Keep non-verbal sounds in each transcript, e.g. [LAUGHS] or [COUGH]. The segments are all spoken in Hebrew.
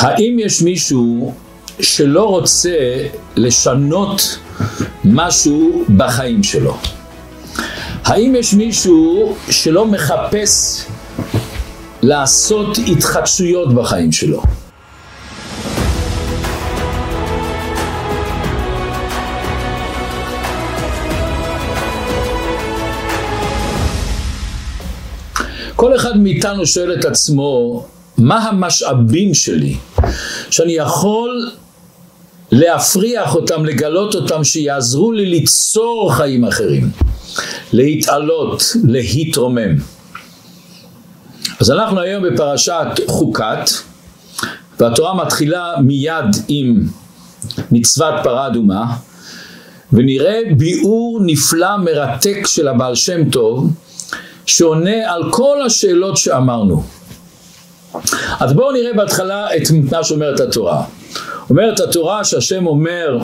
האם יש מישהו שלא רוצה לשנות משהו בחיים שלו? האם יש מישהו שלא מחפש לעשות התחדשויות בחיים שלו? כל אחד מאיתנו שואל את עצמו, מה המשאבים שלי שאני יכול להפריח אותם, לגלות אותם, שיעזרו לי ליצור חיים אחרים, להתעלות, להתרומם. אז אנחנו היום בפרשת חוקת, והתורה מתחילה מיד עם מצוות פרה אדומה, ונראה ביאור נפלא מרתק של הבעל שם טוב, שעונה על כל השאלות שאמרנו. אז בואו נראה בהתחלה את מה שאומרת התורה. אומרת התורה שהשם אומר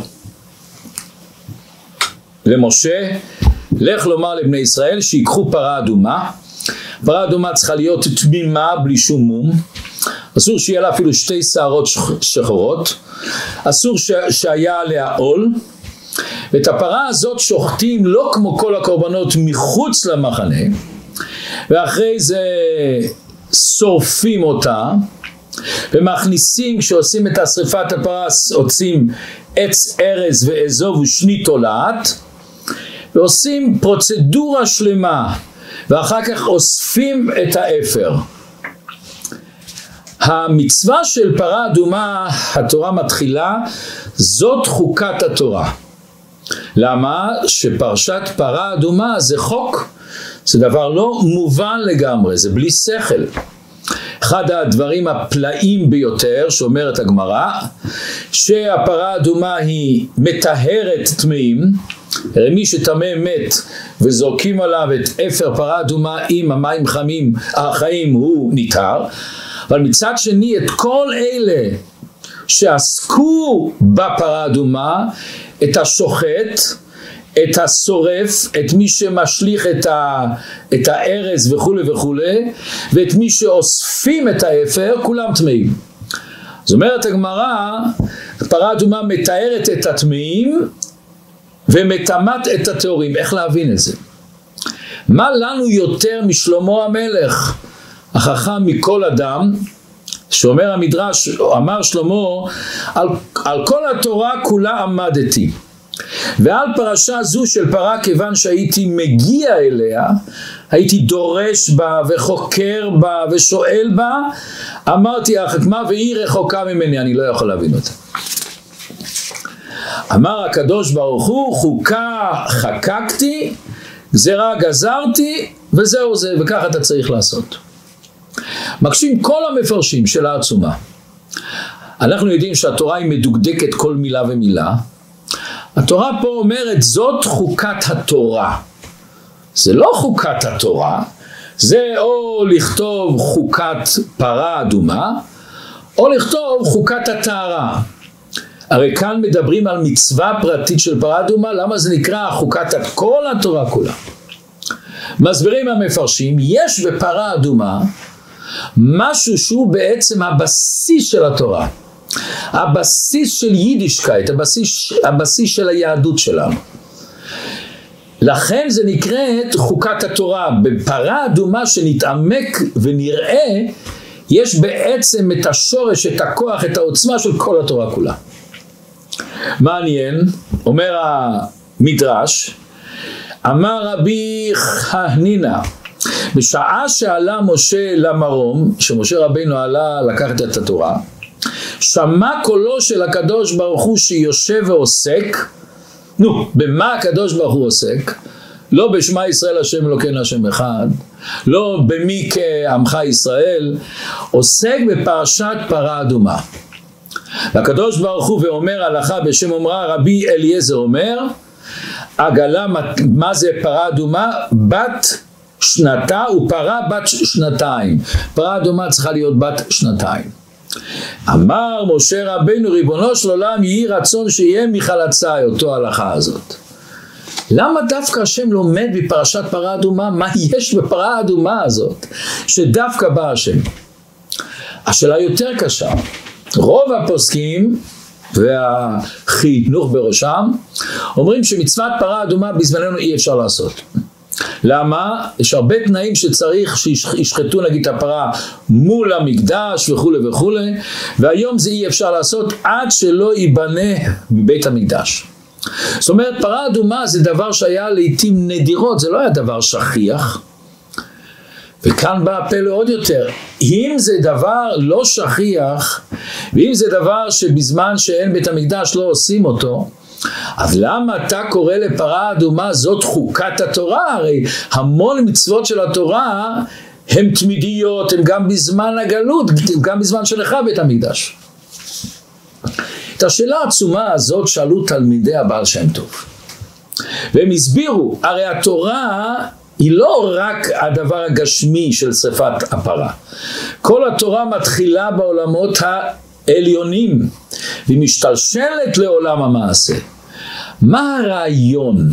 למשה, לך לומר לבני ישראל שיקחו פרה אדומה. פרה אדומה צריכה להיות תמימה בלי שום מום. אסור שיהיה לה אפילו שתי שערות שחורות. אסור ש... שהיה עליה עול. ואת הפרה הזאת שוחטים לא כמו כל הקורבנות מחוץ למחנה, ואחרי זה שורפים אותה ומכניסים, כשעושים את השרפת הפרס, עושים עץ ארז ואזוב ושני תולעת ועושים פרוצדורה שלמה ואחר כך אוספים את האפר. המצווה של פרה אדומה, התורה מתחילה, זאת חוקת התורה. למה? שפרשת פרה אדומה זה חוק, זה דבר לא מובן לגמרי, זה בלי שכל. אחד הדברים הפלאים ביותר שאומרת הגמרא, שהפרה האדומה היא מטהרת טמאים, הרי מי שטמא מת וזורקים עליו את אפר פרה אדומה עם המים חמים, החיים הוא נטהר, אבל מצד שני את כל אלה שעסקו בפרה אדומה, את השוחט, את השורף, את מי שמשליך את, ה, את הארז וכולי וכולי, ואת מי שאוספים את האפר, כולם טמאים. זאת אומרת הגמרא, פרה אדומה מתארת את הטמאים ומטמאת את הטהורים. איך להבין את זה? מה לנו יותר משלמה המלך, החכם מכל אדם, שאומר המדרש, אמר שלמה, על, על כל התורה כולה עמדתי. ועל פרשה זו של פרה כיוון שהייתי מגיע אליה, הייתי דורש בה וחוקר בה ושואל בה, אמרתי החכמה והיא רחוקה ממני, אני לא יכול להבין אותה. אמר הקדוש ברוך הוא חוקה חקקתי, גזירה גזרתי וזהו זה וככה אתה צריך לעשות. מקשים כל המפרשים של העצומה. אנחנו יודעים שהתורה היא מדוקדקת כל מילה ומילה התורה פה אומרת זאת חוקת התורה. זה לא חוקת התורה, זה או לכתוב חוקת פרה אדומה, או לכתוב חוקת הטהרה. הרי כאן מדברים על מצווה פרטית של פרה אדומה, למה זה נקרא חוקת כל התורה כולה? מסבירים המפרשים, יש בפרה אדומה משהו שהוא בעצם הבסיס של התורה. הבסיס של יידישקייט, הבסיס, הבסיס של היהדות שלנו. לכן זה נקראת חוקת התורה. בפרה אדומה שנתעמק ונראה, יש בעצם את השורש, את הכוח, את העוצמה של כל התורה כולה. מעניין, אומר המדרש, אמר רבי חנינא, בשעה שעלה משה למרום, שמשה רבינו עלה לקחת את התורה, שמע קולו של הקדוש ברוך הוא שיושב ועוסק, נו, במה הקדוש ברוך הוא עוסק? לא בשמע ישראל השם אלוקינו השם אחד, לא במי כעמך ישראל, עוסק בפרשת פרה אדומה. והקדוש ברוך הוא ואומר הלכה בשם אומרה רבי אליעזר אומר עגלה מה זה פרה אדומה? בת שנתה ופרה בת שנתיים. פרה אדומה צריכה להיות בת שנתיים. אמר משה רבנו ריבונו של עולם יהי רצון שיהיה מחלצה אותו הלכה הזאת. למה דווקא השם לומד בפרשת פרה אדומה מה יש בפרה האדומה הזאת שדווקא בא השם? השאלה יותר קשה רוב הפוסקים והחינוך בראשם אומרים שמצוות פרה אדומה בזמננו אי אפשר לעשות. למה? יש הרבה תנאים שצריך שישחטו נגיד את הפרה מול המקדש וכולי וכולי והיום זה אי אפשר לעשות עד שלא ייבנה בית המקדש. זאת אומרת פרה אדומה זה דבר שהיה לעיתים נדירות, זה לא היה דבר שכיח וכאן בא הפלא עוד יותר, אם זה דבר לא שכיח, ואם זה דבר שבזמן שאין בית המקדש לא עושים אותו, אז למה אתה קורא לפרה אדומה זאת חוקת התורה? הרי המון מצוות של התורה הן תמידיות, הן גם בזמן הגלות, גם בזמן שלך בית המקדש. את השאלה העצומה הזאת שאלו תלמידי הבעל שם טוב. והם הסבירו, הרי התורה היא לא רק הדבר הגשמי של שרפת הפרה. כל התורה מתחילה בעולמות העליונים, והיא משתלשלת לעולם המעשה. מה הרעיון?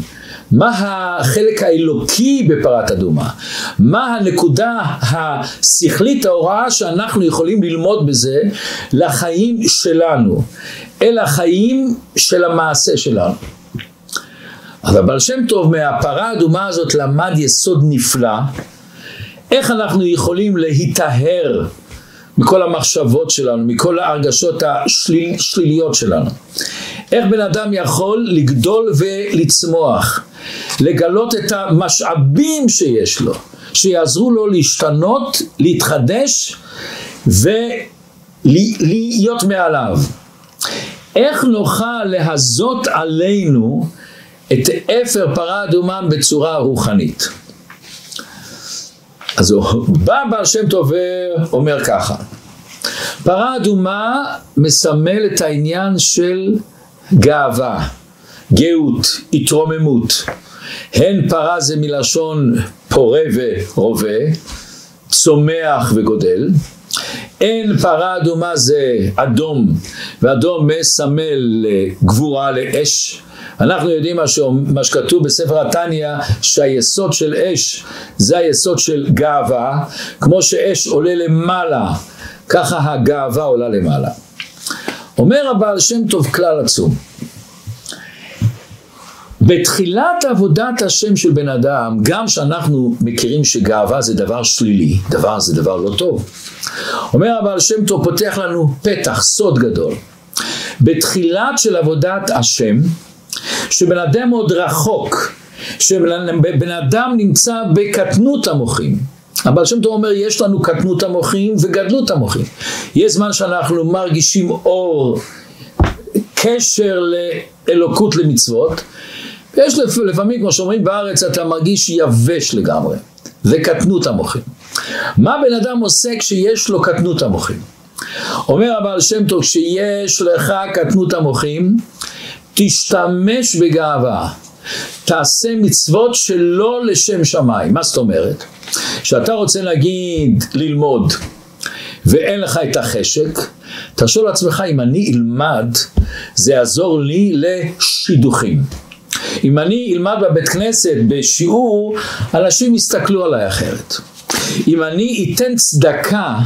מה החלק האלוקי בפרת אדומה? מה הנקודה השכלית, ההוראה שאנחנו יכולים ללמוד בזה לחיים שלנו, אל החיים של המעשה שלנו? אז הבעל שם טוב מהפרה האדומה הזאת למד יסוד נפלא, איך אנחנו יכולים להיטהר מכל המחשבות שלנו, מכל ההרגשות השליליות שלנו. איך בן אדם יכול לגדול ולצמוח, לגלות את המשאבים שיש לו, שיעזרו לו להשתנות, להתחדש ולהיות מעליו. איך נוכל להזות עלינו את אפר פרה אדומה בצורה רוחנית. אז בא בעל שם טוב ואומר ככה, פרה אדומה מסמל את העניין של גאווה, גאות, התרוממות. הן פרה זה מלשון פורה ורובה, צומח וגודל. אין פרה אדומה זה אדום, ואדום מסמל גבורה לאש, אנחנו יודעים מה, ש... מה שכתוב בספר התניא שהיסוד של אש זה היסוד של גאווה כמו שאש עולה למעלה ככה הגאווה עולה למעלה אומר הבעל שם טוב כלל עצום בתחילת עבודת השם של בן אדם, גם שאנחנו מכירים שגאווה זה דבר שלילי, דבר זה דבר לא טוב. אומר הבעל שם טוב פותח לנו פתח, סוד גדול. בתחילת של עבודת השם, שבן אדם עוד רחוק, שבן אדם נמצא בקטנות המוחים. אבל שם טוב אומר יש לנו קטנות המוחים וגדלות המוחים. יש זמן שאנחנו מרגישים אור, קשר לאלוקות למצוות, ויש לפעמים כמו שאומרים בארץ אתה מרגיש יבש לגמרי, זה קטנות המוחים. מה בן אדם עושה כשיש לו קטנות המוחים? אומר הבעל שם טוב כשיש לך קטנות המוחים תשתמש בגאווה, תעשה מצוות שלא לשם שמיים. מה זאת אומרת? כשאתה רוצה להגיד ללמוד ואין לך את החשק, תרשו לעצמך אם אני אלמד זה יעזור לי לשידוכים. אם אני אלמד בבית כנסת בשיעור, אנשים יסתכלו עליי אחרת. אם אני אתן צדקה,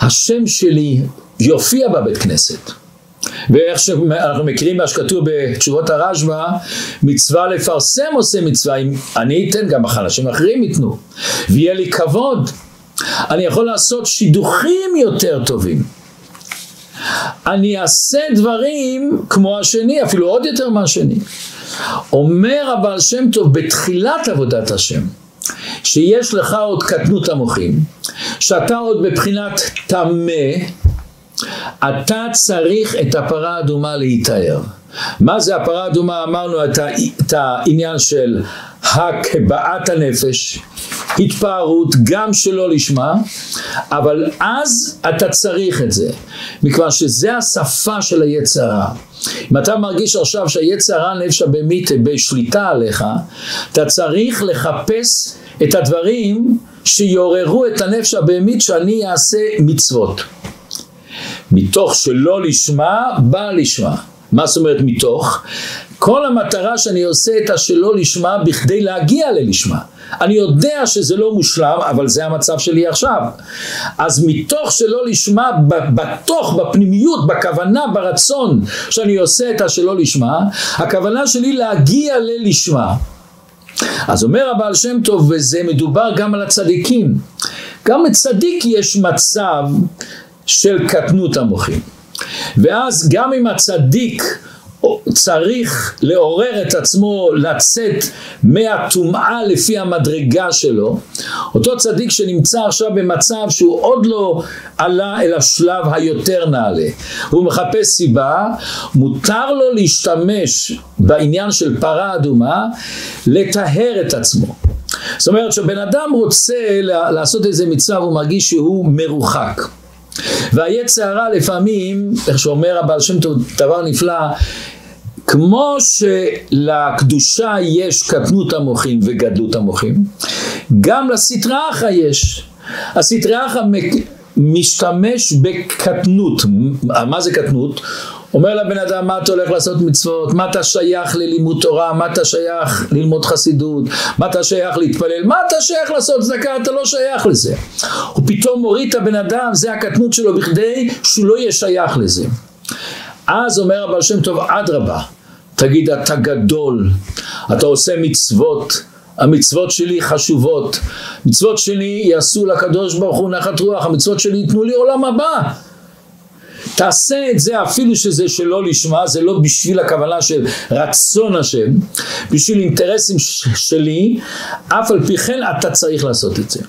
השם שלי יופיע בבית כנסת. ואיך שאנחנו מכירים מה שכתוב בתשובות הרשב"א, מצווה לפרסם עושה מצווה, אם אני אתן גם אנשים אחרים ייתנו, ויהיה לי כבוד. אני יכול לעשות שידוכים יותר טובים. אני אעשה דברים כמו השני, אפילו עוד יותר מהשני. אומר הבעל שם טוב בתחילת עבודת השם, שיש לך עוד קטנות המוחים, שאתה עוד בבחינת טמא, אתה צריך את הפרה האדומה להיטהר. מה זה הפרה האדומה? אמרנו את, העניין של הקבעת הנפש, התפארות, גם שלא לשמה, אבל אז אתה צריך את זה, מכיוון שזה השפה של היצרה. אם אתה מרגיש עכשיו שהיצרה נפש הבהמית בשליטה עליך, אתה צריך לחפש את הדברים שיעוררו את הנפש הבהמית שאני אעשה מצוות. מתוך שלא לשמה, בא לשמה. מה זאת אומרת מתוך? כל המטרה שאני עושה את השלא לשמה בכדי להגיע ללשמה. אני יודע שזה לא מושלם, אבל זה המצב שלי עכשיו. אז מתוך שלא לשמה, בתוך, בפנימיות, בכוונה, ברצון שאני עושה את השלא לשמה, הכוונה שלי להגיע ללשמה. אז אומר הבעל שם טוב, וזה מדובר גם על הצדיקים. גם לצדיק יש מצב של קטנות המוחים. ואז גם אם הצדיק צריך לעורר את עצמו לצאת מהטומאה לפי המדרגה שלו, אותו צדיק שנמצא עכשיו במצב שהוא עוד לא עלה אל השלב היותר נעלה, הוא מחפש סיבה, מותר לו להשתמש בעניין של פרה אדומה, לטהר את עצמו. זאת אומרת שבן אדם רוצה לעשות איזה מצווה והוא מרגיש שהוא מרוחק. והיצע הרע לפעמים, איך שאומר הבעל שם טוב, דבר נפלא, כמו שלקדושה יש קטנות המוחים וגדלות המוחים, גם לסטרא אחא יש. הסטרא אחא משתמש בקטנות. מה זה קטנות? אומר לבן אדם מה אתה הולך לעשות מצוות, מה אתה שייך ללימוד תורה, מה אתה שייך ללמוד חסידות, מה אתה שייך להתפלל, מה אתה שייך לעשות צדקה, אתה לא שייך לזה. הוא פתאום מוריד את הבן אדם, זה הקטנות שלו בכדי שהוא לא יהיה שייך לזה. אז אומר הבעל שם טוב, אדרבה, תגיד אתה גדול, אתה עושה מצוות, המצוות שלי חשובות, מצוות שלי יעשו לקדוש ברוך הוא נחת רוח, המצוות שלי ייתנו לי עולם הבא. תעשה את זה אפילו שזה שלא לשמה, זה לא בשביל הכוונה של רצון השם, בשביל אינטרסים שלי, אף על פי כן אתה צריך לעשות את זה.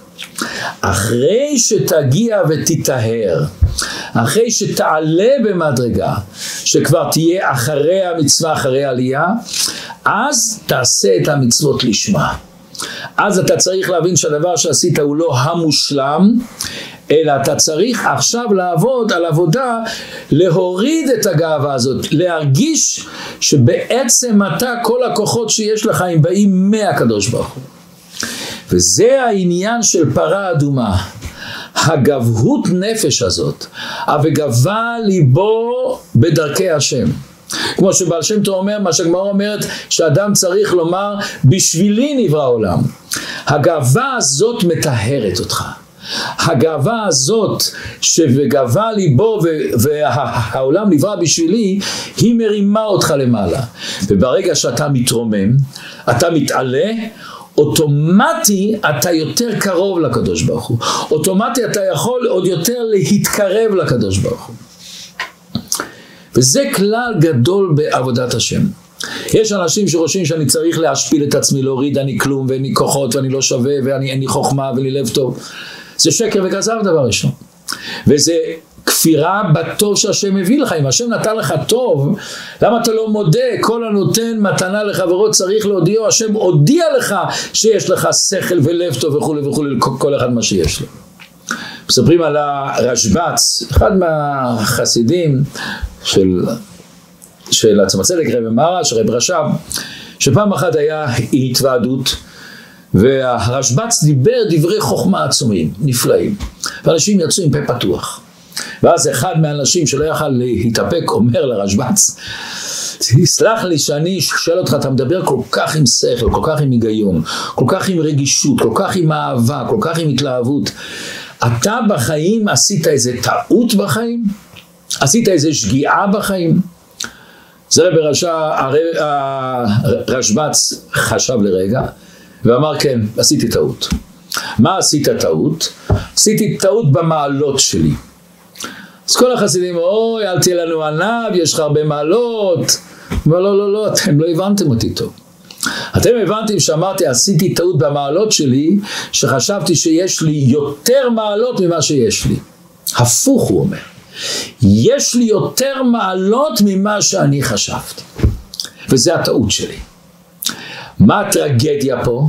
אחרי שתגיע ותטהר, אחרי שתעלה במדרגה, שכבר תהיה אחרי המצווה, אחרי העלייה, אז תעשה את המצוות לשמה. אז אתה צריך להבין שהדבר שעשית הוא לא המושלם, אלא אתה צריך עכשיו לעבוד על עבודה להוריד את הגאווה הזאת, להרגיש שבעצם אתה כל הכוחות שיש לך הם באים מהקדוש ברוך הוא. וזה העניין של פרה אדומה. הגבהות נפש הזאת, וגבה ליבו בדרכי השם. כמו שבעל שם טוב אומר, מה שהגמרא אומרת, שאדם צריך לומר, בשבילי נברא עולם. הגאווה הזאת מטהרת אותך. הגאווה הזאת שבגאווה ליבו והעולם נברא בשבילי היא מרימה אותך למעלה. וברגע שאתה מתרומם אתה מתעלה אוטומטי אתה יותר קרוב לקדוש ברוך הוא. אוטומטי אתה יכול עוד יותר להתקרב לקדוש ברוך הוא. וזה כלל גדול בעבודת השם. יש אנשים שחושבים שאני צריך להשפיל את עצמי, להוריד אני כלום ואין לי כוחות ואני לא שווה ואין לי חוכמה ואין לי לב טוב. זה שקר וכזב דבר ראשון. וזה כפירה בטוב שהשם מביא לך. אם השם נתן לך טוב, למה אתה לא מודה? כל הנותן מתנה לחברו צריך להודיעו. השם הודיע לך שיש לך שכל ולב טוב וכולי וכולי, כל אחד מה שיש לו. מספרים על הרשב"ץ, אחד מהחסידים של, של עצמא צדק רבי מרש, רב רש"ב, שפעם אחת היה התוועדות והרשב"ץ דיבר דברי חוכמה עצומים, נפלאים, ואנשים יצאו עם פה פתוח. ואז אחד מהאנשים שלא יכל להתאפק אומר לרשב"ץ, תסלח לי שאני שואל אותך, אתה מדבר כל כך עם שכל, כל כך עם היגיון, כל כך עם רגישות, כל כך עם אהבה, כל כך עם התלהבות. אתה בחיים עשית איזה טעות בחיים? עשית איזה שגיאה בחיים? זה הרשב"ץ חשב לרגע, ואמר כן, עשיתי טעות. מה עשית טעות? עשיתי טעות במעלות שלי. אז כל החסידים, אוי, אל תהיה לנו ענב, יש לך הרבה מעלות. אבל לא, לא, לא, אתם לא הבנתם אותי טוב. אתם הבנתם שאמרתי, עשיתי טעות במעלות שלי, שחשבתי שיש לי יותר מעלות ממה שיש לי. הפוך הוא אומר. יש לי יותר מעלות ממה שאני חשבתי. וזה הטעות שלי. מה הטרגדיה פה?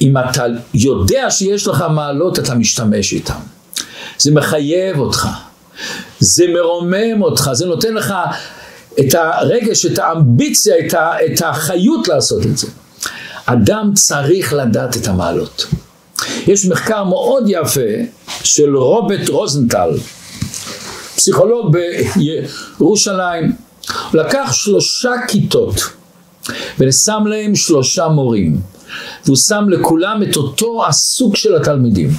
אם אתה יודע שיש לך מעלות, אתה משתמש איתן. זה מחייב אותך, זה מרומם אותך, זה נותן לך את הרגש, את האמביציה, את, ה, את החיות לעשות את זה. אדם צריך לדעת את המעלות. יש מחקר מאוד יפה של רוברט רוזנטל, פסיכולוג בירושלים, הוא לקח שלושה כיתות ושם להם שלושה מורים והוא שם לכולם את אותו הסוג של התלמידים.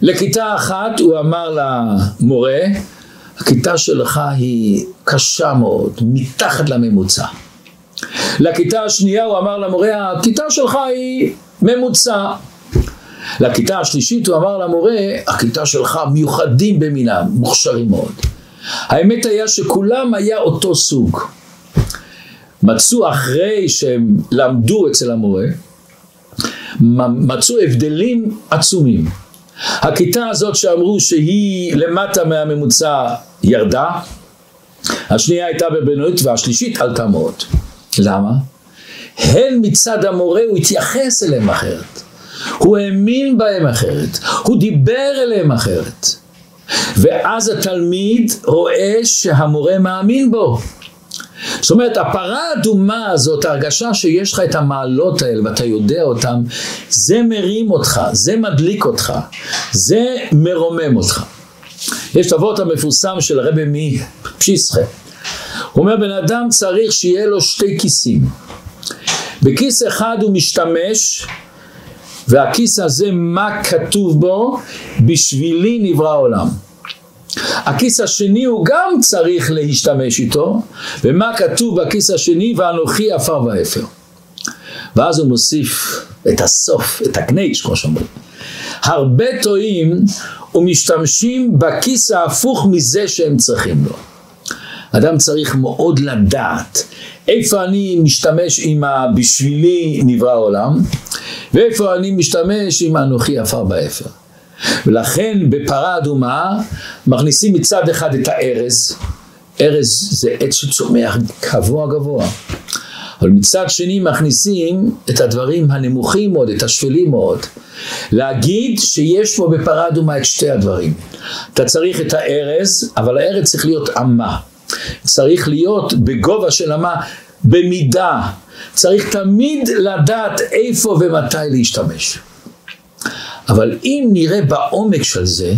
לכיתה אחת הוא אמר למורה, הכיתה שלך היא קשה מאוד, מתחת לממוצע. לכיתה השנייה הוא אמר למורה, הכיתה שלך היא ממוצע. לכיתה השלישית הוא אמר למורה, הכיתה שלך מיוחדים במינם, מוכשרים מאוד. האמת היה שכולם היה אותו סוג. מצאו אחרי שהם למדו אצל המורה, מצאו הבדלים עצומים. הכיתה הזאת שאמרו שהיא למטה מהממוצע ירדה, השנייה הייתה בבינונית והשלישית עלתה מאוד. למה? הן מצד המורה הוא התייחס אליהם אחרת. הוא האמין בהם אחרת. הוא דיבר אליהם אחרת. ואז התלמיד רואה שהמורה מאמין בו. זאת אומרת, הפרה האדומה הזאת, ההרגשה שיש לך את המעלות האלה ואתה יודע אותן, זה מרים אותך, זה מדליק אותך, זה מרומם אותך. יש את אבות המפורסם של הרבי מפשיסחה. הוא אומר, בן אדם צריך שיהיה לו שתי כיסים. בכיס אחד הוא משתמש, והכיס הזה, מה כתוב בו? בשבילי נברא העולם. הכיס השני הוא גם צריך להשתמש איתו, ומה כתוב בכיס השני? ואנוכי עפר ואפר. ואז הוא מוסיף את הסוף, את הקנייץ' כמו שאומרים. הרבה טועים ומשתמשים בכיס ההפוך מזה שהם צריכים לו. אדם צריך מאוד לדעת איפה אני משתמש עם ה"בשבילי נברא העולם" ואיפה אני משתמש עם אנוכי עפר ואפר. ולכן בפרה אדומה מכניסים מצד אחד את הארז, ארז זה עץ שצומח גבוה גבוה, אבל מצד שני מכניסים את הדברים הנמוכים מאוד, את השפלים מאוד. להגיד שיש פה בפרה אדומה את שתי הדברים. אתה צריך את הארז, אבל הארז צריך להיות אמה. צריך להיות בגובה של אמה, במידה. צריך תמיד לדעת איפה ומתי להשתמש. אבל אם נראה בעומק של זה,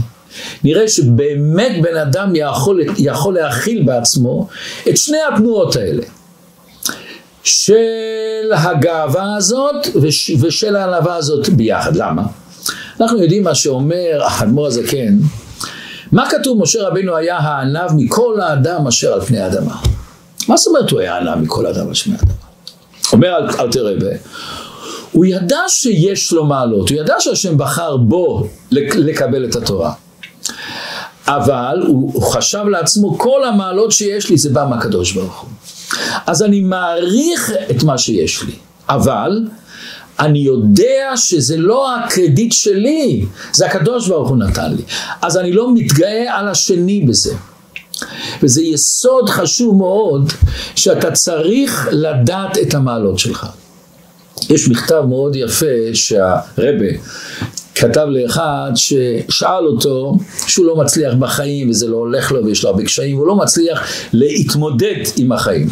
נראה שבאמת בן אדם יכול, יכול להכיל בעצמו את שני התנועות האלה. של הגאווה הזאת וש, ושל העלבה הזאת ביחד. למה? אנחנו יודעים מה שאומר האדמו"ר הזקן, מה כתוב משה רבינו היה הענב מכל האדם אשר על פני האדמה? מה זאת אומרת הוא היה הענב מכל האדם אשר על פני האדמה? אומר אל תראה, הוא ידע שיש לו מעלות, הוא ידע שהשם בחר בו לקבל את התורה. אבל הוא, הוא חשב לעצמו, כל המעלות שיש לי זה בא מהקדוש ברוך הוא. אז אני מעריך את מה שיש לי, אבל אני יודע שזה לא הקרדיט שלי, זה הקדוש ברוך הוא נתן לי. אז אני לא מתגאה על השני בזה. וזה יסוד חשוב מאוד שאתה צריך לדעת את המעלות שלך. יש מכתב מאוד יפה שהרבה כתב לאחד ששאל אותו שהוא לא מצליח בחיים וזה לא הולך לו ויש לו הרבה קשיים, הוא לא מצליח להתמודד עם החיים.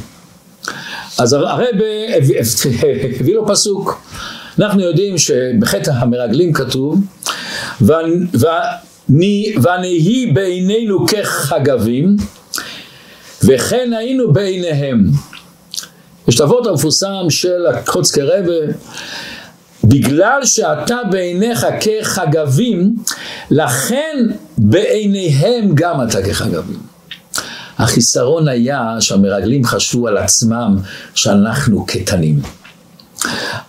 אז הרבה הביא לו פסוק. אנחנו יודעים שבחטא המרגלים כתוב ונהי בעינינו כחגבים וכן היינו בעיניהם יש את אבות המפורסם של הקוצקי רבה, בגלל שאתה בעיניך כחגבים, לכן בעיניהם גם אתה כחגבים. החיסרון היה שהמרגלים חשבו על עצמם שאנחנו קטנים.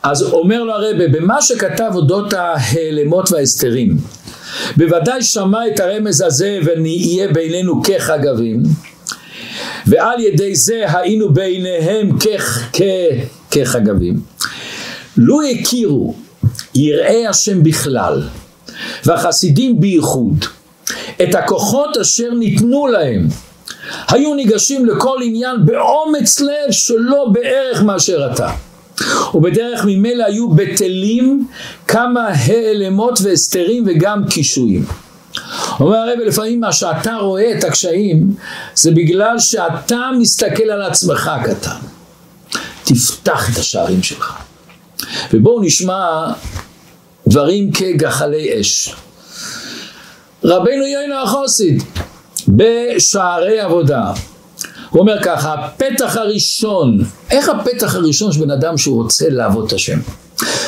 אז אומר לו הרבה, במה שכתב אודות ההיעלמות וההסתרים, בוודאי שמע את הרמז הזה ונהיה בינינו כחגבים, ועל ידי זה היינו בעיניהם כ- כ- כחגבים. לו הכירו יראי השם בכלל והחסידים בייחוד את הכוחות אשר ניתנו להם היו ניגשים לכל עניין באומץ לב שלא בערך מאשר אתה ובדרך ממילא היו בטלים כמה העלמות והסתרים וגם קישואים אומר הרב לפעמים מה שאתה רואה את הקשיים זה בגלל שאתה מסתכל על עצמך קטן. תפתח את השערים שלך. ובואו נשמע דברים כגחלי אש. רבנו יוינו החוסיד בשערי עבודה הוא אומר ככה, הפתח הראשון, איך הפתח הראשון של בן אדם שהוא רוצה לעבוד את השם?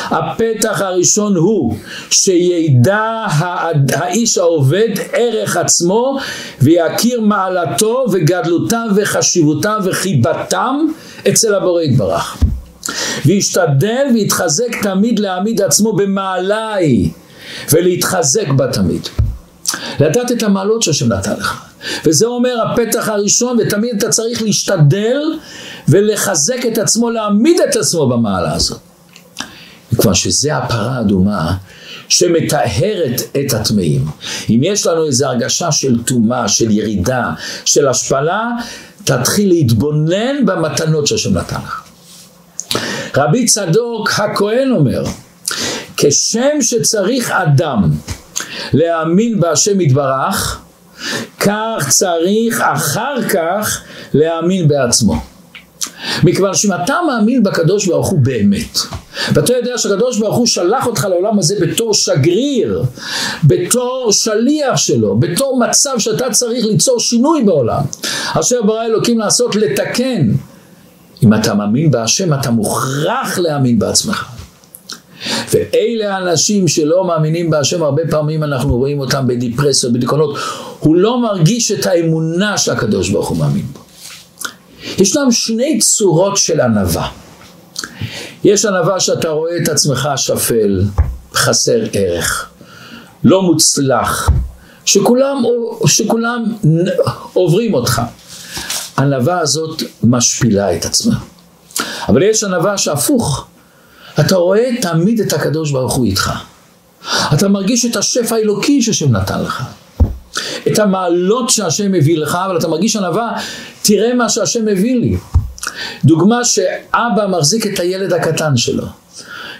הפתח הראשון הוא שידע האיש העובד ערך עצמו ויכיר מעלתו וגדלותם וחשיבותם וחיבתם אצל הבורא יתברך. וישתדל ויתחזק תמיד להעמיד עצמו במעלה ההיא ולהתחזק בה תמיד. לדעת את המעלות שהשם נתן לך. וזה אומר הפתח הראשון, ותמיד אתה צריך להשתדל ולחזק את עצמו, להעמיד את עצמו במעלה הזאת. כבר שזה הפרה האדומה שמטהרת את הטמאים. אם יש לנו איזו הרגשה של טומאה, של ירידה, של השפלה, תתחיל להתבונן במתנות שהשם נתן לך. רבי צדוק הכהן אומר, כשם שצריך אדם להאמין בהשם יתברך, כך צריך אחר כך להאמין בעצמו. מכיוון שאם אתה מאמין בקדוש ברוך הוא באמת, ואתה יודע שהקדוש ברוך הוא שלח אותך לעולם הזה בתור שגריר, בתור שליח שלו, בתור מצב שאתה צריך ליצור שינוי בעולם, אשר ברא אלוקים לעשות לתקן. אם אתה מאמין בהשם אתה מוכרח להאמין בעצמך. ואלה האנשים שלא מאמינים בהשם, הרבה פעמים אנחנו רואים אותם בדיפרסיות, בדיכאונות, הוא לא מרגיש את האמונה שהקדוש ברוך הוא מאמין בו. ישנם שני צורות של ענווה. יש ענווה שאתה רואה את עצמך שפל, חסר ערך, לא מוצלח, שכולם, שכולם עוברים אותך. הענווה הזאת משפילה את עצמה. אבל יש ענווה שהפוך, אתה רואה תמיד את הקדוש ברוך הוא איתך. אתה מרגיש את השפע האלוקי שהשם נתן לך. את המעלות שהשם מביא לך, אבל אתה מרגיש ענווה, תראה מה שהשם מביא לי. דוגמה שאבא מחזיק את הילד הקטן שלו.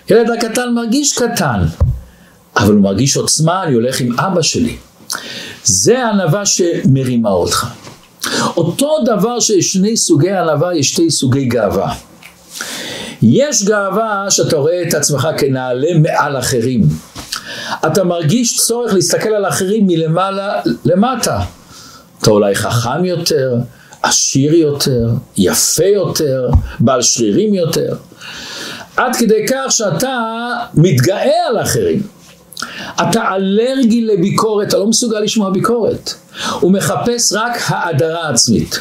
ילד הקטן מרגיש קטן, אבל הוא מרגיש עוצמה, אני הולך עם אבא שלי. זה הענווה שמרימה אותך. אותו דבר שיש שני סוגי ענווה, יש שתי סוגי גאווה. יש גאווה שאתה רואה את עצמך כנעלה מעל אחרים. אתה מרגיש צורך להסתכל על אחרים מלמעלה למטה. אתה אולי חכם יותר, עשיר יותר, יפה יותר, בעל שרירים יותר. עד כדי כך שאתה מתגאה על אחרים. אתה אלרגי לביקורת, אתה לא מסוגל לשמוע ביקורת. הוא מחפש רק האדרה עצמית.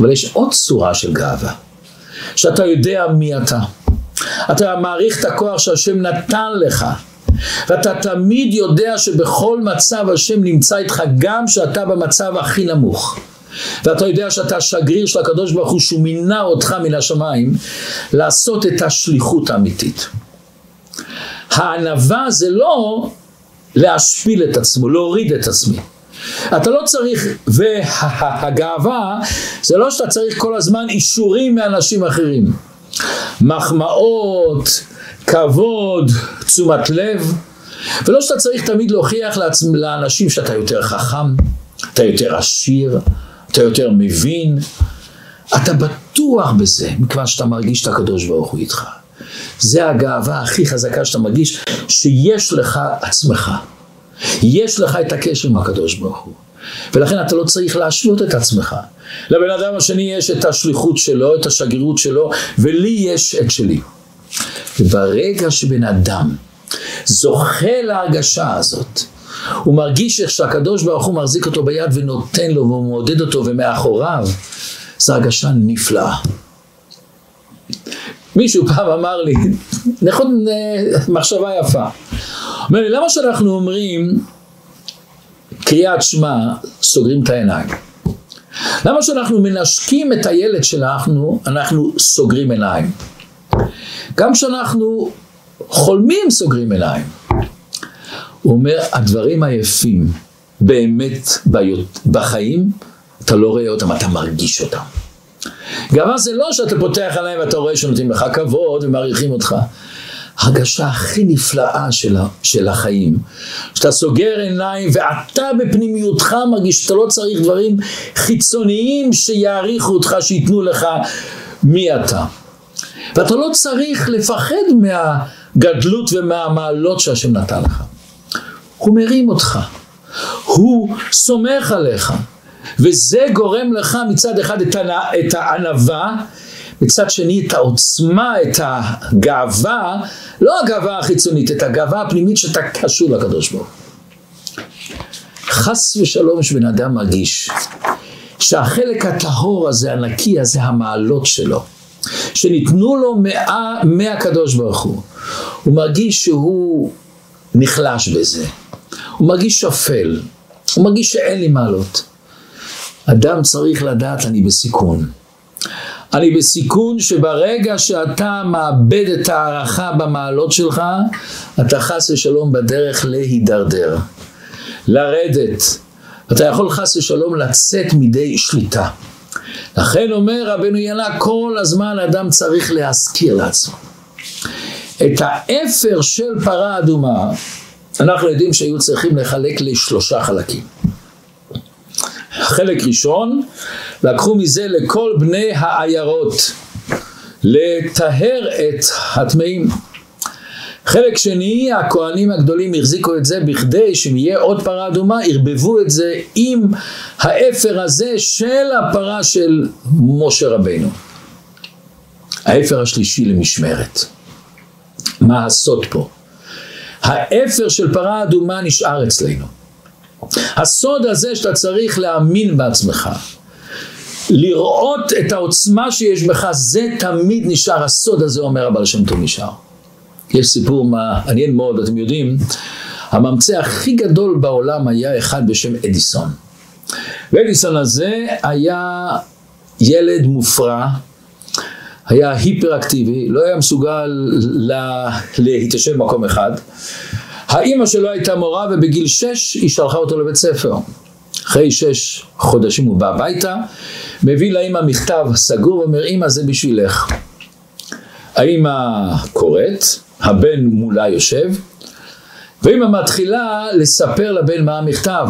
אבל יש עוד צורה של גאווה. שאתה יודע מי אתה. אתה מעריך את הכוח שהשם נתן לך. ואתה תמיד יודע שבכל מצב השם נמצא איתך גם כשאתה במצב הכי נמוך. ואתה יודע שאתה שגריר של הקדוש ברוך הוא שהוא מינה אותך מן השמיים לעשות את השליחות האמיתית. הענווה זה לא להשפיל את עצמו, להוריד את עצמי. אתה לא צריך, והגאווה זה לא שאתה צריך כל הזמן אישורים מאנשים אחרים. מחמאות, כבוד, תשומת לב, ולא שאתה צריך תמיד להוכיח לעצמ, לאנשים שאתה יותר חכם, אתה יותר עשיר, אתה יותר מבין. אתה בטוח בזה, מכיוון שאתה מרגיש את הקדוש ברוך הוא איתך. זה הגאווה הכי חזקה שאתה מרגיש, שיש לך עצמך. יש לך את הקשר עם הקדוש ברוך הוא. ולכן אתה לא צריך להשלות את עצמך. לבן אדם השני יש את השליחות שלו, את השגרירות שלו, ולי יש את שלי. וברגע שבן אדם זוכה להרגשה הזאת, הוא מרגיש איך שהקדוש ברוך הוא מחזיק אותו ביד ונותן לו ומעודד אותו ומאחוריו, זו הרגשה נפלאה. מישהו פעם אמר לי, נכון, אה, מחשבה יפה. אומר לי, למה שאנחנו אומרים קריאת שמע, סוגרים את העיניים? למה שאנחנו מנשקים את הילד שלנו, אנחנו סוגרים עיניים? גם כשאנחנו חולמים סוגרים עיניים. הוא אומר, הדברים היפים באמת בחיים, אתה לא רואה אותם, אתה מרגיש אותם. גאווה זה לא שאתה פותח עליהם ואתה רואה שנותנים לך כבוד ומעריכים אותך. הרגשה הכי נפלאה של, של החיים, שאתה סוגר עיניים ואתה בפנימיותך מרגיש שאתה לא צריך דברים חיצוניים שיעריכו אותך, שייתנו לך מי אתה. ואתה לא צריך לפחד מהגדלות ומהמעלות שהשם נתן לך. הוא מרים אותך, הוא סומך עליך, וזה גורם לך מצד אחד את הענווה, מצד שני את העוצמה, את הגאווה, לא הגאווה החיצונית, את הגאווה הפנימית שאתה קשור לקדוש ברוך חס ושלום שבן אדם מרגיש שהחלק הטהור הזה, הנקי הזה, המעלות שלו, שניתנו לו מה, מהקדוש ברוך הוא, הוא מרגיש שהוא נחלש בזה, הוא מרגיש שפל, הוא מרגיש שאין לי מעלות. אדם צריך לדעת אני בסיכון. אני בסיכון שברגע שאתה מאבד את ההערכה במעלות שלך, אתה חס ושלום בדרך להידרדר, לרדת. אתה יכול חס ושלום לצאת מידי שליטה. לכן אומר רבנו ינא, כל הזמן אדם צריך להזכיר לעצמו. את האפר של פרה אדומה, אנחנו יודעים שהיו צריכים לחלק לשלושה חלקים. חלק ראשון, לקחו מזה לכל בני העיירות, לטהר את הטמאים. חלק שני, הכהנים הגדולים החזיקו את זה בכדי שאם יהיה עוד פרה אדומה, ערבבו את זה עם האפר הזה של הפרה של משה רבנו. האפר השלישי למשמרת. מה הסוד פה? האפר של פרה אדומה נשאר אצלנו. הסוד הזה שאתה צריך להאמין בעצמך, לראות את העוצמה שיש בך, זה תמיד נשאר, הסוד הזה אומר הבעל שם טוב נשאר. יש סיפור מעניין מאוד, אתם יודעים, הממצא הכי גדול בעולם היה אחד בשם אדיסון. ואדיסון הזה היה ילד מופרע, היה היפראקטיבי, לא היה מסוגל לה, להתיישב במקום אחד. האימא שלו הייתה מורה ובגיל שש היא שלחה אותו לבית ספר. אחרי שש חודשים הוא בא הביתה, מביא לאימא מכתב סגור ואומר, אימא זה בשבילך. האימא קוראת, הבן מולה יושב, ואימא מתחילה לספר לבן מה המכתב.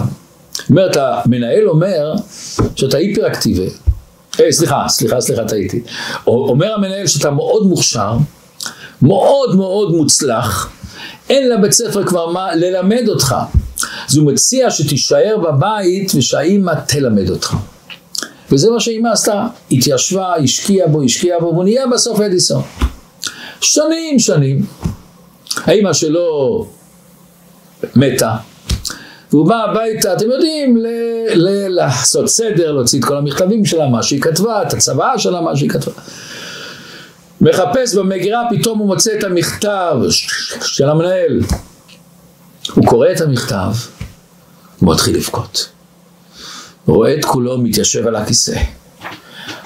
אומרת, המנהל אומר שאתה היפראקטיבי. אה, סליחה, סליחה, סליחה, טעיתי. אומר המנהל שאתה מאוד מוכשר, מאוד מאוד מוצלח, אין לבית ספר כבר מה ללמד אותך. אז הוא מציע שתישאר בבית ושהאימא תלמד אותך. וזה מה שהאימא עשתה, התיישבה, השקיעה בו, השקיעה בו, והוא נהיה בסוף אדיסון. שנים שנים. האימא שלו מתה, והוא בא הביתה, אתם יודעים, ל- ל- לעשות סדר, להוציא את כל המכתבים שלה, מה שהיא כתבה, את הצוואה שלה, מה שהיא כתבה. מחפש במגירה, פתאום הוא מוצא את המכתב של המנהל. הוא קורא את המכתב, הוא מתחיל לבכות. רואה את כולו מתיישב על הכיסא.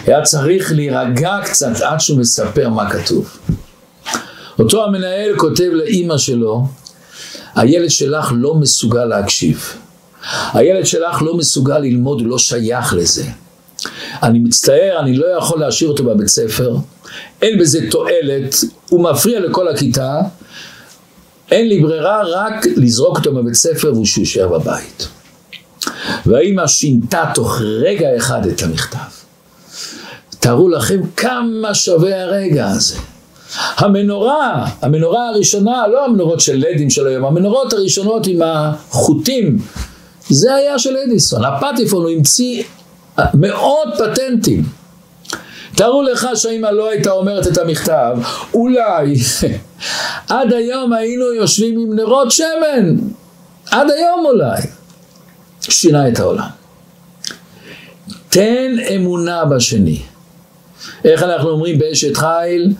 היה צריך להירגע קצת עד שהוא מספר מה כתוב. אותו המנהל כותב לאימא שלו, הילד שלך לא מסוגל להקשיב. הילד שלך לא מסוגל ללמוד, הוא לא שייך לזה. אני מצטער, אני לא יכול להשאיר אותו בבית ספר, אין בזה תועלת, הוא מפריע לכל הכיתה, אין לי ברירה רק לזרוק אותו בבית ספר והוא שיישאר בבית. והאימא שינתה תוך רגע אחד את המכתב. תארו לכם כמה שווה הרגע הזה. המנורה, המנורה הראשונה, לא המנורות של לדים של היום, המנורות הראשונות עם החוטים, זה היה של אדיסון. הפטיפון הוא המציא מאות פטנטים. תארו לך שהאמא לא הייתה אומרת את המכתב, אולי [LAUGHS] עד היום היינו יושבים עם נרות שמן, עד היום אולי. שינה את העולם. תן אמונה בשני. איך אנחנו אומרים באשת חיל?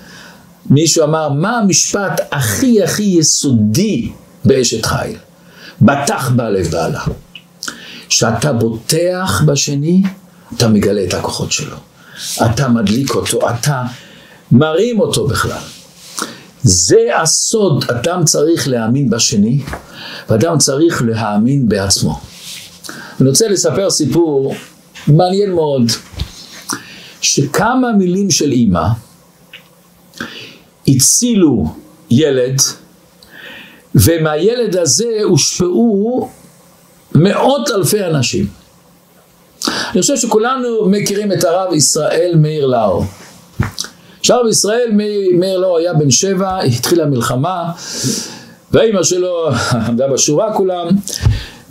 מישהו אמר, מה המשפט הכי הכי יסודי באשת חיל? בטח בלב בעלה. שאתה בוטח בשני, אתה מגלה את הכוחות שלו. אתה מדליק אותו, אתה מרים אותו בכלל. זה הסוד, אדם צריך להאמין בשני, ואדם צריך להאמין בעצמו. אני רוצה לספר סיפור מעניין מאוד, שכמה מילים של אימא הצילו ילד, ומהילד הזה הושפעו מאות אלפי אנשים. אני חושב שכולנו מכירים את הרב ישראל מאיר לאו. שהרב ישראל מאיר לאו היה בן שבע, התחילה המלחמה, והאימא שלו [LAUGHS] עמדה בשורה כולם,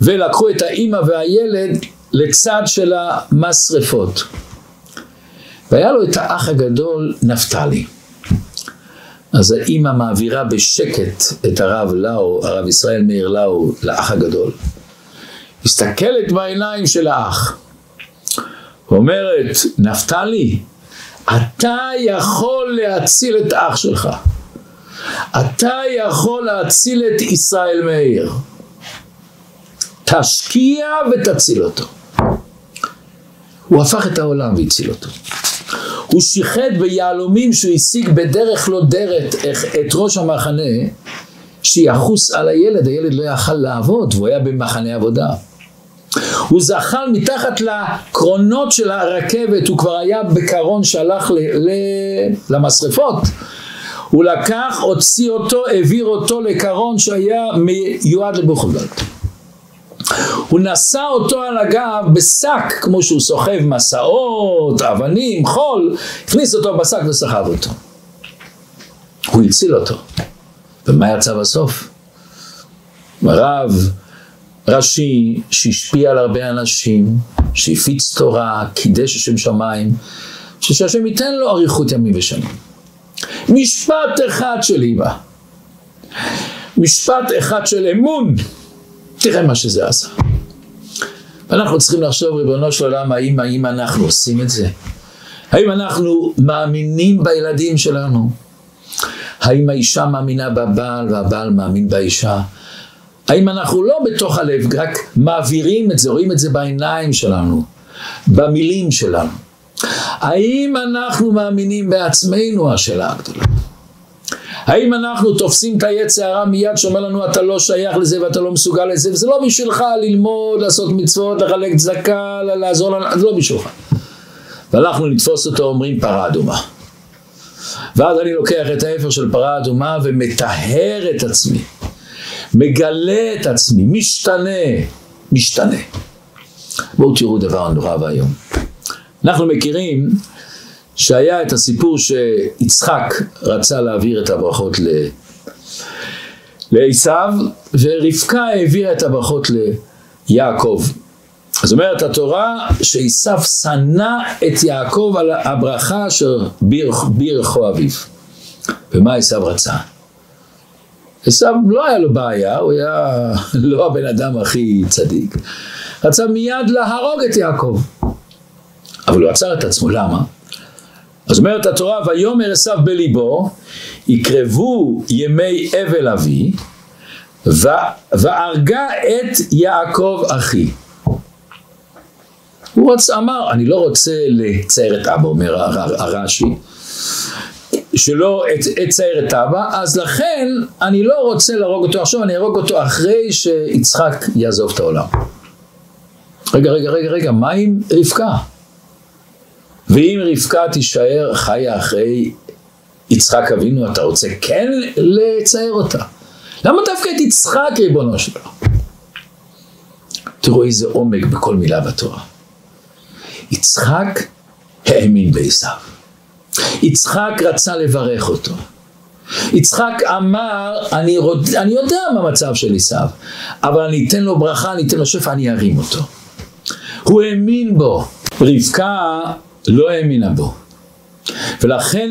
ולקחו את האימא והילד לצד של המשרפות. והיה לו את האח הגדול נפתלי. אז האימא מעבירה בשקט את הרב לאו, הרב ישראל מאיר לאו, לאח הגדול. מסתכלת בעיניים של האח, אומרת, נפתלי, אתה יכול להציל את אח שלך. אתה יכול להציל את ישראל מאיר. תשקיע ותציל אותו. הוא הפך את העולם והציל אותו. הוא שיחד ביהלומים שהוא השיג בדרך לא דרת את ראש המחנה שיחוס על הילד, הילד לא יכל לעבוד והוא היה במחנה עבודה. הוא זחל מתחת לקרונות של הרכבת, הוא כבר היה בקרון שהלך ל- ל- למשרפות. הוא לקח, הוציא אותו, העביר אותו לקרון שהיה מיועד לבוכלבלד. הוא נשא אותו על הגב בשק, כמו שהוא סוחב מסעות, אבנים, חול, הכניס אותו בשק וסחב אותו. הוא הציל אותו. ומה יצא בסוף? רב ראשי שהשפיע על הרבה אנשים, שהפיץ תורה, קידש השם שמיים, שהשם ייתן לו אריכות ימים ושנים. משפט אחד של אימא, משפט אחד של אמון, תראה מה שזה עשה. ואנחנו צריכים לחשוב, ריבונו של עולם, האם, האם אנחנו עושים את זה? האם אנחנו מאמינים בילדים שלנו? האם האישה מאמינה בבעל והבעל מאמין באישה? האם אנחנו לא בתוך הלב, רק מעבירים את זה, רואים את זה בעיניים שלנו, במילים שלנו? האם אנחנו מאמינים בעצמנו, השאלה הגדולה? האם אנחנו תופסים את היצע הרע מיד שאומר לנו אתה לא שייך לזה ואתה לא מסוגל לזה וזה לא בשבילך ללמוד, לעשות מצוות, לחלק צדקה, לעזור לנו, זה לא בשבילך. ואנחנו נתפוס אותו אומרים פרה אדומה. ואז אני לוקח את ההפר של פרה אדומה ומטהר את עצמי. מגלה את עצמי, משתנה, משתנה. בואו תראו דבר נורא ואיום. אנחנו מכירים שהיה את הסיפור שיצחק רצה להעביר את הברכות לעשיו, ורבקה העבירה את הברכות ליעקב. אז אומרת התורה שעשיו שנא את יעקב על הברכה אשר בירכו אביו. ומה עשיו רצה? עשיו לא היה לו בעיה, הוא היה [LAUGHS] לא הבן אדם הכי צדיק. רצה מיד להרוג את יעקב. אבל הוא עצר את עצמו, למה? אז אומרת התורה, ויאמר עשיו בליבו, יקרבו ימי אבל אבי, והרגה את יעקב אחי. הוא רצה, אמר, אני לא רוצה לצייר את אבא, אומר הרש"י, שלא אצייר את אבא, אז לכן אני לא רוצה להרוג אותו עכשיו, אני ארוג אותו אחרי שיצחק יעזוב את העולם. רגע, רגע, רגע, רגע, מה עם רבקה? ואם רבקה תישאר חיה אחרי יצחק אבינו, אתה רוצה כן לצייר אותה. למה דווקא את יצחק ריבונו שלו? תראו איזה עומק בכל מילה בתורה. יצחק האמין בעשיו. יצחק רצה לברך אותו. יצחק אמר, אני, רוד... אני יודע מה המצב של עשיו, אבל אני אתן לו ברכה, אני אתן לו שפע, אני ארים אותו. הוא האמין בו. רבקה לא האמינה בו. ולכן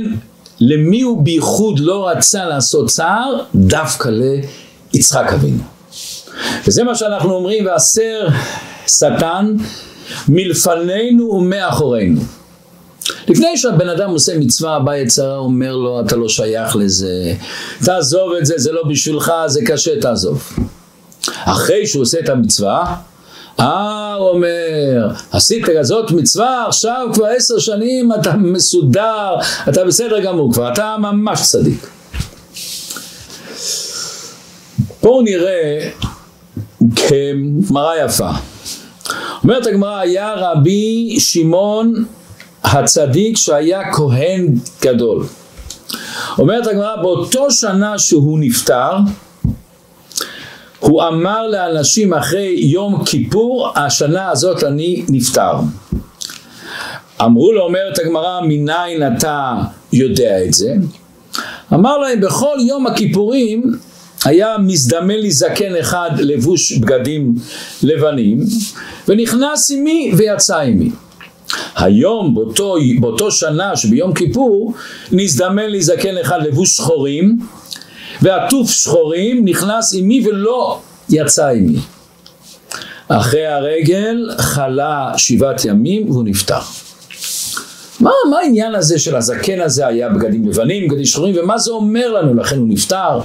למי הוא בייחוד לא רצה לעשות צער? דווקא ליצחק אבינו. וזה מה שאנחנו אומרים, והסר שטן מלפנינו ומאחורינו. לפני שהבן אדם עושה מצווה, בא יצרה, אומר לו, אתה לא שייך לזה, תעזוב את זה, זה לא בשבילך, זה קשה, תעזוב. אחרי שהוא עושה את המצווה, אה, הוא אומר, עשית כזאת מצווה, עכשיו כבר עשר שנים אתה מסודר, אתה בסדר גמור כבר, אתה ממש צדיק. בואו נראה כמראה יפה. אומרת הגמרא, היה רבי שמעון הצדיק שהיה כהן גדול. אומרת הגמרא, באותו שנה שהוא נפטר, הוא אמר לאנשים אחרי יום כיפור, השנה הזאת אני נפטר. אמרו לו, אומרת הגמרא, מניין אתה יודע את זה? אמר להם, בכל יום הכיפורים היה מזדמן לי זקן אחד לבוש בגדים לבנים, ונכנס עמי ויצא עמי. היום באותו, באותו שנה שביום כיפור נזדמן לי זקן אחד לבוש שחורים ועטוף שחורים נכנס עמי ולא יצא עמי. אחרי הרגל חלה שבעת ימים והוא נפטר. מה, מה העניין הזה של הזקן הזה היה בגדים לבנים, בגדים שחורים, ומה זה אומר לנו? לכן הוא נפטר.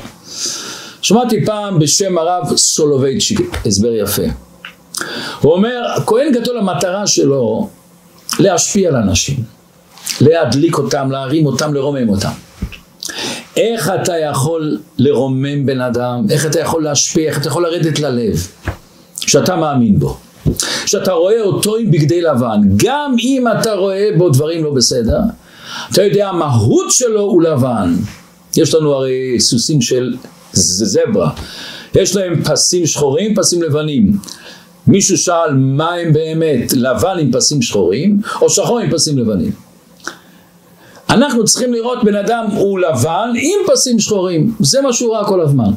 שמעתי פעם בשם הרב סולובייצ'יק, הסבר יפה. הוא אומר, כהן גדול המטרה שלו להשפיע על אנשים, להדליק אותם, להרים אותם, לרומם אותם. איך אתה יכול לרומם בן אדם, איך אתה יכול להשפיע, איך אתה יכול לרדת ללב, שאתה מאמין בו. שאתה רואה אותו עם בגדי לבן, גם אם אתה רואה בו דברים לא בסדר, אתה יודע המהות שלו הוא לבן. יש לנו הרי סוסים של זברה, יש להם פסים שחורים, פסים לבנים. מישהו שאל מה הם באמת, לבן עם פסים שחורים, או שחור עם פסים לבנים. אנחנו צריכים לראות בן אדם הוא לבן עם פסים שחורים, זה מה שהוא ראה כל הזמן.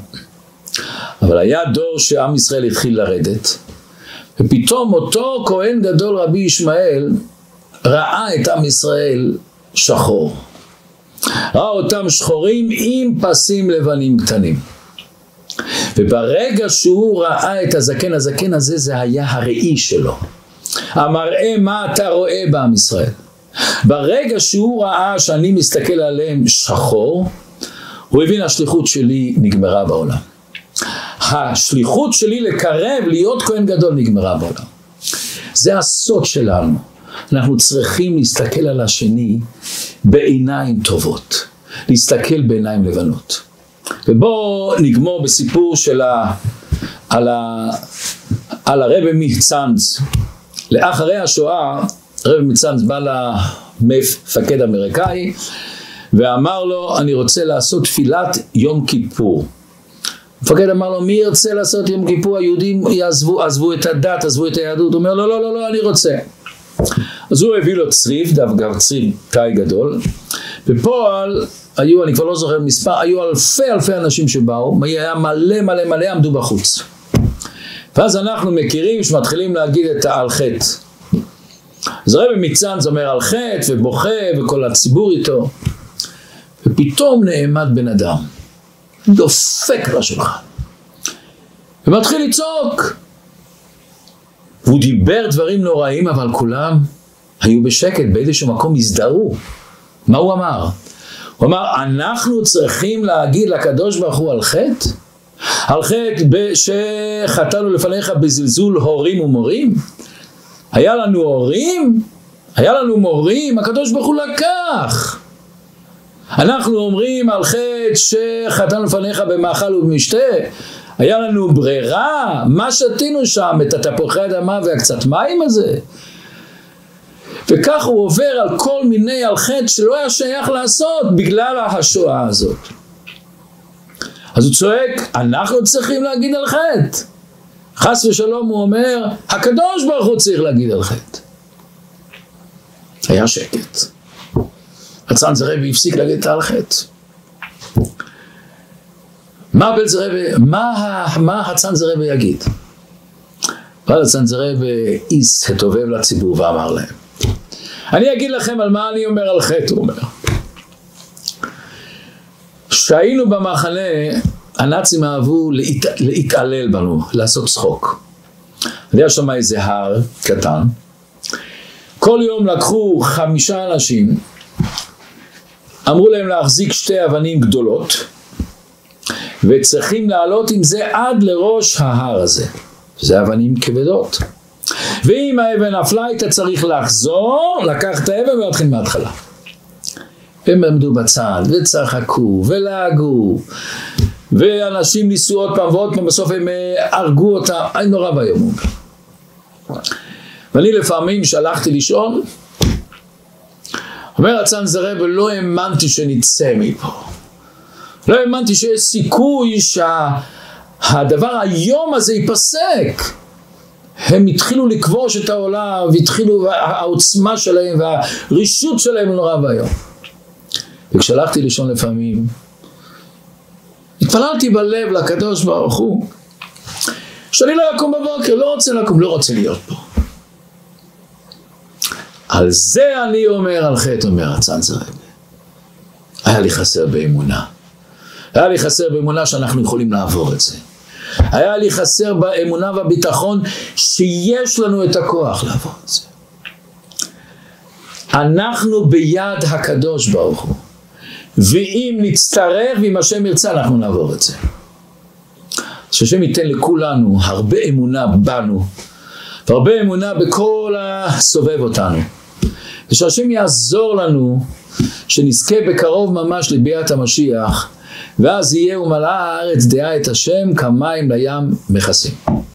אבל היה דור שעם ישראל התחיל לרדת, ופתאום אותו כהן גדול רבי ישמעאל ראה את עם ישראל שחור. ראה אותם שחורים עם פסים לבנים קטנים. וברגע שהוא ראה את הזקן, הזקן הזה זה היה הראי שלו. המראה מה אתה רואה בעם ישראל. ברגע שהוא ראה שאני מסתכל עליהם שחור, הוא הבין השליחות שלי נגמרה בעולם. השליחות שלי לקרב, להיות כהן גדול נגמרה בעולם. זה הסוד שלנו. אנחנו צריכים להסתכל על השני בעיניים טובות. להסתכל בעיניים לבנות. ובואו נגמור בסיפור של ה... על, ה... על הרבי מצאנז. לאחרי השואה, רבי מצאנז בא למפקד אמריקאי ואמר לו, אני רוצה לעשות תפילת יום כיפור. המפקד אמר לו, מי ירצה לעשות יום כיפור? היהודים יעזבו, עזבו את הדת, עזבו את היהדות. הוא אומר, לא, לא, לא, לא, אני רוצה. אז הוא הביא לו צריף, דווקא צריף תאי גדול, בפועל היו, אני כבר לא זוכר מספר, היו אלפי אלפי אנשים שבאו, היה מלא מלא מלא עמדו בחוץ. ואז אנחנו מכירים שמתחילים להגיד את העל חטא. אז רבי מצאנז אומר על חטא ובוכה וכל הציבור איתו, ופתאום נעמד בן אדם. דופק לשולחן. ומתחיל לצעוק. והוא דיבר דברים נוראים, אבל כולם היו בשקט, באיזשהו מקום הזדהו. מה הוא אמר? הוא אמר, אנחנו צריכים להגיד לקדוש ברוך הוא על חטא? על חטא שחטאנו לפניך בזלזול הורים ומורים? היה לנו הורים? היה לנו מורים? הקדוש ברוך הוא לקח. אנחנו אומרים על חטא שחטאנו לפניך במאכל ובמשתה, היה לנו ברירה, מה שתינו שם, את התפוחי אדמה והקצת מים הזה? וכך הוא עובר על כל מיני על חטא שלא היה שייך לעשות בגלל השואה הזאת. אז הוא צועק, אנחנו צריכים להגיד על חטא. חס ושלום הוא אומר, הקדוש ברוך הוא צריך להגיד על חטא. היה שקט. הצאנזרבי הפסיק להגיד את ההלכת. מה בלזרבי, מה, מה הצאנזרבי יגיד? אבל הצאנזרבי איס התובב לציבור ואמר להם, אני אגיד לכם על מה אני אומר על חטא, הוא אומר. כשהיינו במחנה, הנאצים אהבו להת... להתעלל בנו, לעשות צחוק. היה שם איזה הר קטן, כל יום לקחו חמישה אנשים אמרו להם להחזיק שתי אבנים גדולות וצריכים לעלות עם זה עד לראש ההר הזה. זה אבנים כבדות. ואם האבן נפלה היית צריך לחזור, לקח את האבן ולהתחיל מההתחלה. הם עמדו בצד וצחקו ולעגו ואנשים ניסו עוד פעם ועוד פעם בסוף הם אה, הרגו אותם, היה נורא ואיום. ואני לפעמים שלחתי לישון אומר הצאן זרב, לא האמנתי שנצא מפה. לא האמנתי שיש סיכוי שהדבר שה... היום הזה ייפסק. הם התחילו לכבוש את העולם, והתחילו, העוצמה שלהם והרישות שלהם נורא ואיום. וכשהלכתי לישון לפעמים, התפללתי בלב לקדוש ברוך הוא, שאני לא אקום בבוקר, לא רוצה לקום, לא רוצה להיות פה. על זה אני אומר על חטא, אומר הצנזר היה לי חסר באמונה. היה לי חסר באמונה שאנחנו יכולים לעבור את זה. היה לי חסר באמונה והביטחון שיש לנו את הכוח לעבור את זה. אנחנו ביד הקדוש ברוך הוא. ואם נצטרך ואם השם ירצה אנחנו נעבור את זה. שהשם ייתן לכולנו הרבה אמונה בנו והרבה אמונה בכל הסובב אותנו. ושהשם יעזור לנו שנזכה בקרוב ממש לביאת המשיח ואז יהיה ומלאה הארץ דעה את השם כמים לים מכסים.